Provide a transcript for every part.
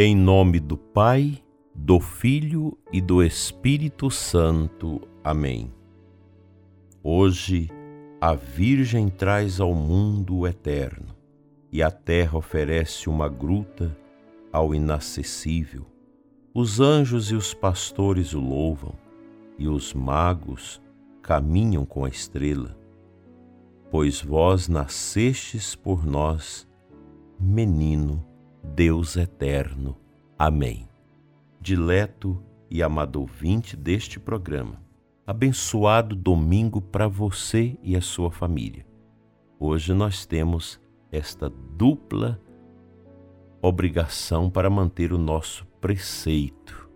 Em nome do Pai, do Filho e do Espírito Santo. Amém. Hoje, a Virgem traz ao mundo o eterno, e a terra oferece uma gruta ao inacessível. Os anjos e os pastores o louvam, e os magos caminham com a estrela. Pois vós nascestes por nós, menino Deus eterno. Amém. Dileto e amado ouvinte deste programa, abençoado domingo para você e a sua família. Hoje nós temos esta dupla obrigação para manter o nosso preceito.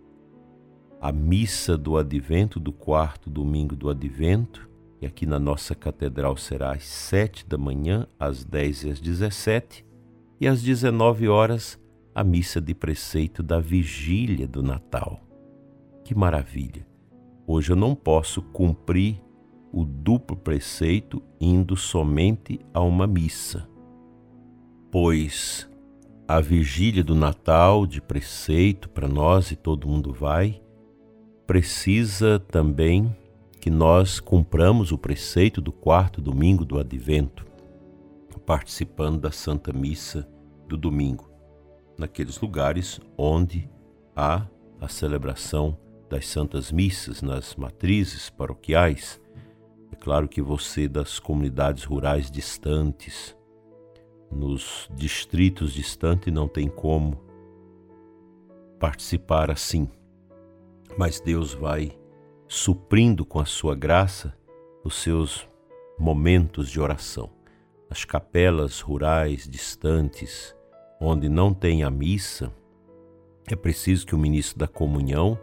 A missa do advento, do quarto domingo do advento, e aqui na nossa catedral será às sete da manhã, às dez e às dezessete, e às 19 horas a missa de preceito da vigília do Natal. Que maravilha! Hoje eu não posso cumprir o duplo preceito indo somente a uma missa, pois a vigília do Natal de preceito para nós e todo mundo vai, precisa também que nós cumpramos o preceito do quarto domingo do advento, participando da Santa Missa do domingo, naqueles lugares onde há a celebração das Santas Missas, nas matrizes paroquiais. É claro que você das comunidades rurais distantes, nos distritos distantes, não tem como participar assim. Mas Deus vai suprindo com a sua graça os seus momentos de oração. As capelas rurais distantes, onde não tem a missa, é preciso que o ministro da comunhão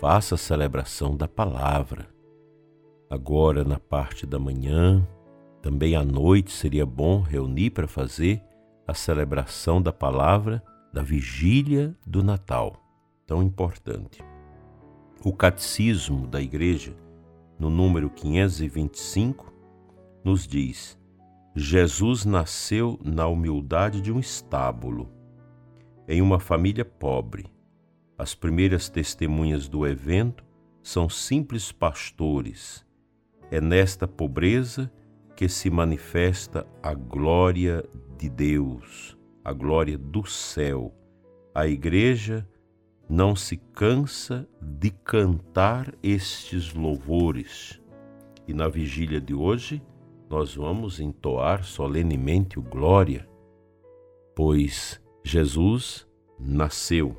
faça a celebração da palavra. Agora, na parte da manhã, também à noite, seria bom reunir para fazer a celebração da palavra da vigília do Natal, tão importante. O Catecismo da Igreja, no número 525, nos diz: Jesus nasceu na humildade de um estábulo, em uma família pobre. As primeiras testemunhas do evento são simples pastores. É nesta pobreza que se manifesta a glória de Deus, a glória do céu. A Igreja não se cansa de cantar estes louvores. E na vigília de hoje, nós vamos entoar solenemente o glória, pois Jesus nasceu.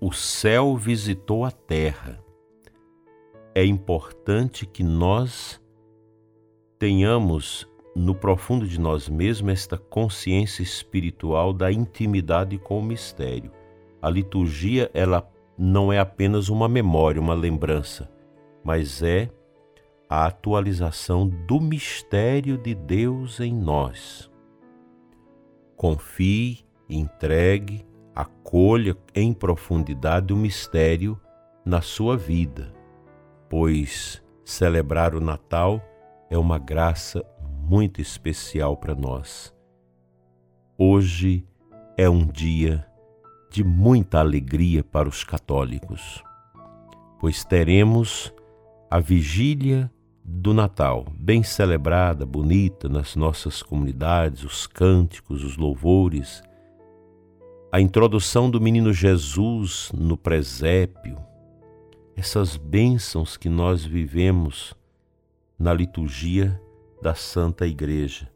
O céu visitou a terra. É importante que nós tenhamos no profundo de nós mesmos esta consciência espiritual da intimidade com o mistério. A liturgia, ela não é apenas uma memória, uma lembrança, mas é a atualização do mistério de Deus em nós. Confie, entregue, acolha em profundidade o mistério na sua vida, pois celebrar o Natal é uma graça muito especial para nós. Hoje é um dia de muita alegria para os católicos, pois teremos a vigília do Natal, bem celebrada, bonita nas nossas comunidades, os cânticos, os louvores, a introdução do menino Jesus no presépio, essas bênçãos que nós vivemos na liturgia da Santa Igreja,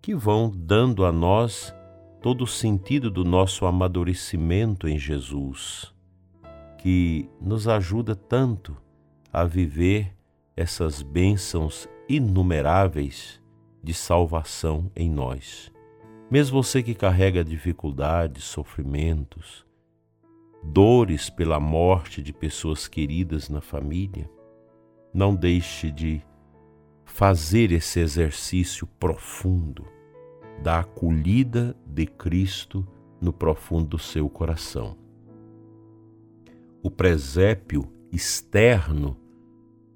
que vão dando a nós todo o sentido do nosso amadurecimento em Jesus, que nos ajuda tanto a viver essas bênçãos inumeráveis de salvação em nós. Mesmo você que carrega dificuldades, sofrimentos, dores pela morte de pessoas queridas na família, não deixe de fazer esse exercício profundo da acolhida de Cristo no profundo do seu coração. O presépio externo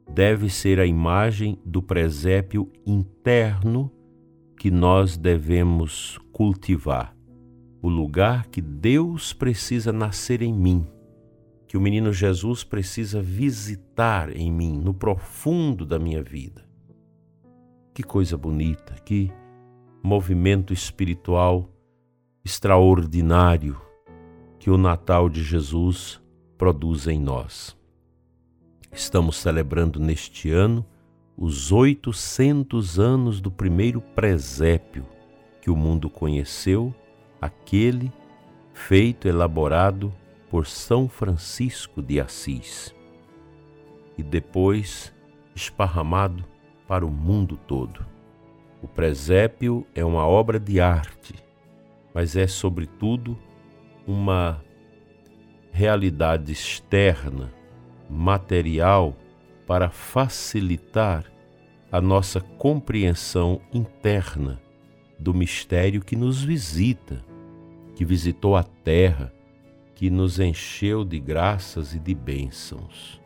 deve ser a imagem do presépio interno que nós devemos cultivar. o lugar que Deus precisa nascer em mim, que o menino Jesus precisa visitar em mim, no profundo da minha vida. Que coisa bonita, que movimento espiritual extraordinário que o Natal de Jesus produz em nós. Estamos celebrando neste ano os 800 anos do primeiro presépio que o mundo conheceu, aquele feito, elaborado por São Francisco de Assis e depois esparramado para o mundo todo. O presépio é uma obra de arte, mas é, sobretudo, uma realidade externa, material, para facilitar a nossa compreensão interna do mistério que nos visita, que visitou a terra, que nos encheu de graças e de bênçãos.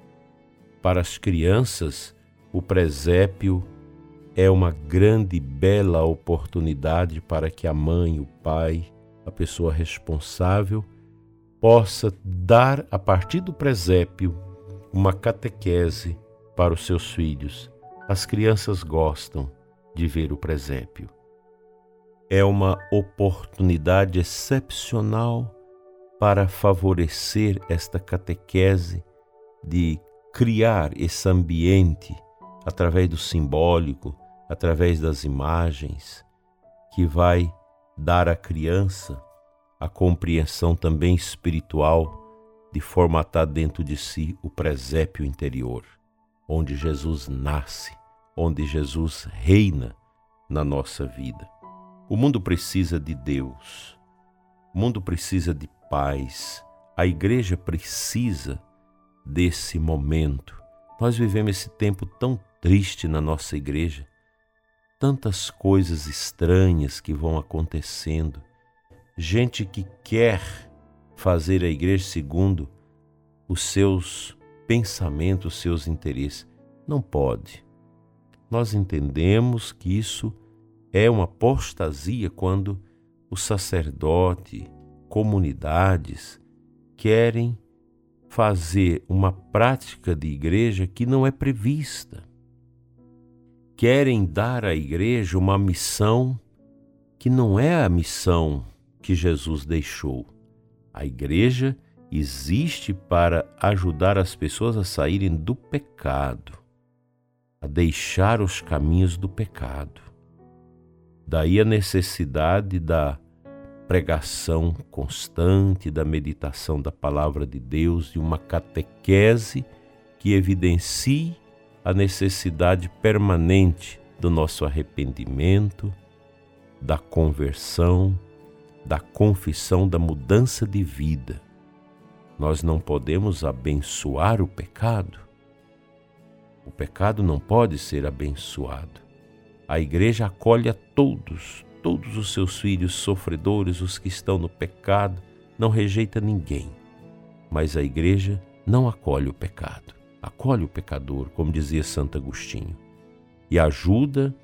Para as crianças, o presépio é uma grande e bela oportunidade para que a mãe, o pai, a pessoa responsável, possa dar, a partir do presépio, uma catequese para os seus filhos. As crianças gostam de ver o presépio. É uma oportunidade excepcional para favorecer esta catequese de criar esse ambiente através do simbólico, através das imagens, que vai dar à criança a compreensão também espiritual de formatar dentro de si o presépio interior, onde Jesus nasce, onde Jesus reina na nossa vida. O mundo precisa de Deus, o mundo precisa de paz, a igreja precisa desse momento. Nós vivemos esse tempo tão triste na nossa igreja, tantas coisas estranhas que vão acontecendo, gente que quer fazer a igreja segundo os seus pensamentos, os seus interesses. Não pode. Nós entendemos que isso é uma apostasia quando o sacerdote, comunidades querem fazer uma prática de igreja que não é prevista querem dar à igreja uma missão que não é a missão que Jesus deixou. A igreja existe para ajudar as pessoas a saírem do pecado, a deixar os caminhos do pecado. Daí a necessidade da pregação constante, da meditação da palavra de Deus, de uma catequese que evidencie a necessidade permanente do nosso arrependimento, da conversão, da confissão, da mudança de vida. Nós não podemos abençoar o pecado. O pecado não pode ser abençoado. A igreja acolhe a todos, todos os seus filhos sofredores, os que estão no pecado, não rejeita ninguém. Mas a igreja não acolhe o pecado acolhe o pecador, como dizia Santo Agostinho, e ajuda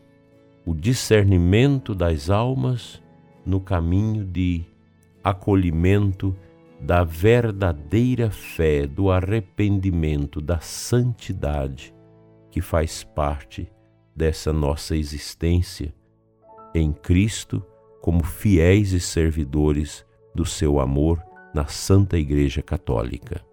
o discernimento das almas no caminho de acolhimento da verdadeira fé, do arrependimento, da santidade que faz parte dessa nossa existência em Cristo como fiéis e servidores do seu amor na Santa Igreja Católica.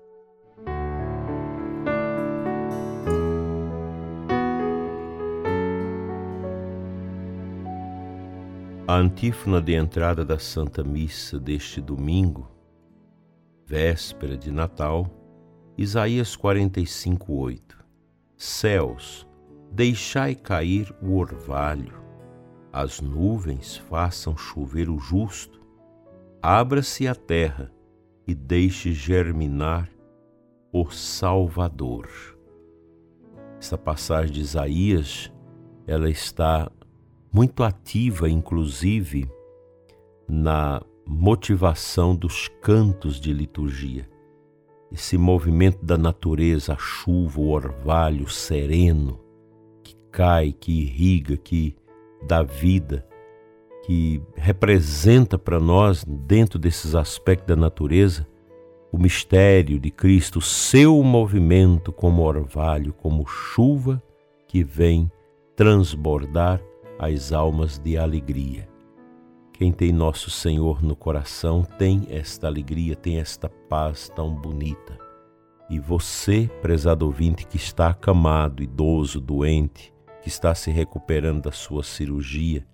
A antífona de entrada da Santa Missa deste domingo, véspera de Natal, Isaías 45, 8. Céus, deixai cair o orvalho, as nuvens façam chover o justo, abra-se a terra e deixe germinar o Salvador. Esta passagem de Isaías, ela está muito ativa, inclusive, na motivação dos cantos de liturgia. Esse movimento da natureza, a chuva, o orvalho sereno, que cai, que irriga, que dá vida, que representa para nós, dentro desses aspectos da natureza, o mistério de Cristo, seu movimento como orvalho, como chuva que vem transbordar as almas de alegria. Quem tem nosso Senhor no coração tem esta alegria, tem esta paz tão bonita. E você, prezado ouvinte, que está acamado, idoso, doente, que está se recuperando da sua cirurgia,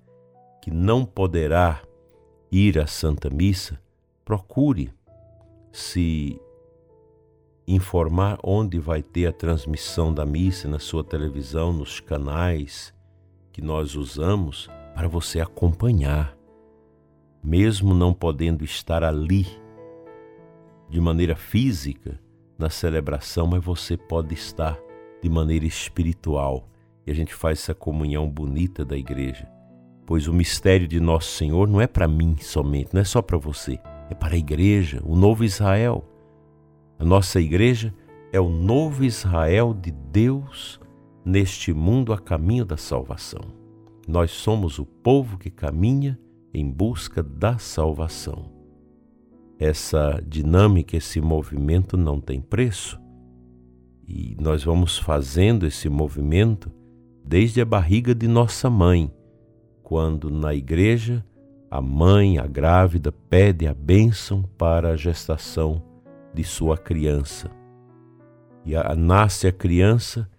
que não poderá ir à Santa Missa, procure se informar onde vai ter a transmissão da missa na sua televisão, nos canais que nós usamos para você acompanhar, mesmo não podendo estar ali de maneira física na celebração, mas você pode estar de maneira espiritual. E a gente faz essa comunhão bonita da igreja, pois o mistério de nosso Senhor não é para mim somente, não é só para você é para a igreja, o novo Israel. A nossa igreja é o novo Israel de Deus neste mundo a caminho da salvação. Nós somos o povo que caminha em busca da salvação. Essa dinâmica, esse movimento não tem preço. E nós vamos fazendo esse movimento desde a barriga de nossa mãe, quando na igreja a mãe, a grávida, pede a bênção para a gestação de sua criança. E a, nasce a criança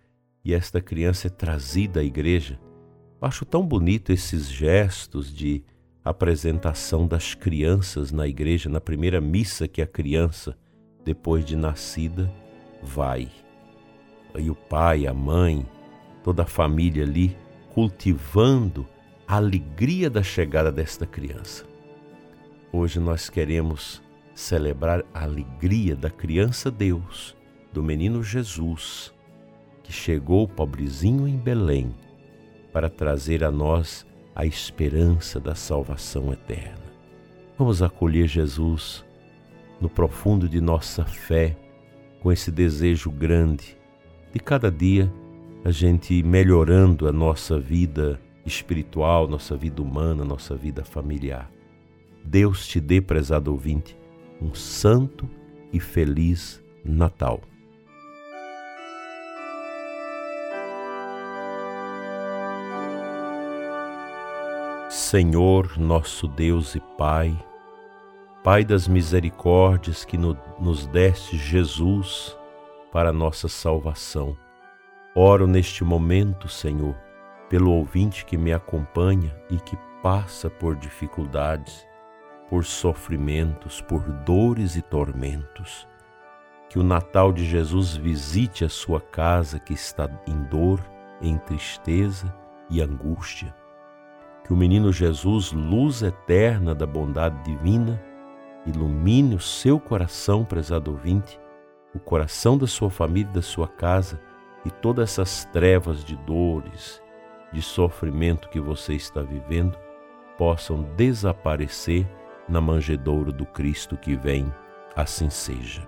e esta criança é trazida à igreja. Acho tão bonito esses gestos de apresentação das crianças na igreja, na primeira missa que a criança, depois de nascida, vai. E o pai, a mãe, toda a família ali cultivando a alegria da chegada desta criança. Hoje nós queremos celebrar a alegria da criança Deus, do menino Jesus, que chegou pobrezinho em Belém para trazer a nós a esperança da salvação eterna. Vamos acolher Jesus no profundo de nossa fé, com esse desejo grande de cada dia a gente melhorando a nossa vida espiritual, nossa vida humana, nossa vida familiar. Deus te dê, prezado ouvinte, um santo e feliz Natal. Senhor, nosso Deus e Pai, Pai das misericórdias que nos deste Jesus para nossa salvação, oro neste momento, Senhor, pelo ouvinte que me acompanha e que passa por dificuldades, por sofrimentos, por dores e tormentos. Que o Natal de Jesus visite a sua casa que está em dor, em tristeza e angústia. Que o menino Jesus, luz eterna da bondade divina, ilumine o seu coração, prezado ouvinte, o coração da sua família e da sua casa e todas essas trevas de dores, de sofrimento que você está vivendo possam desaparecer na manjedoura do Cristo que vem, assim seja.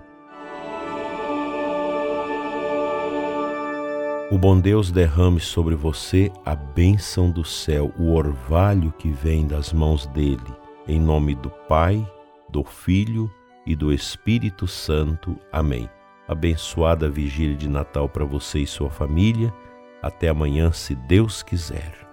O bom Deus derrame sobre você a bênção do céu, o orvalho que vem das mãos dele, em nome do Pai, do Filho e do Espírito Santo. Amém. Abençoada vigília de Natal para você e sua família até amanhã, se Deus quiser.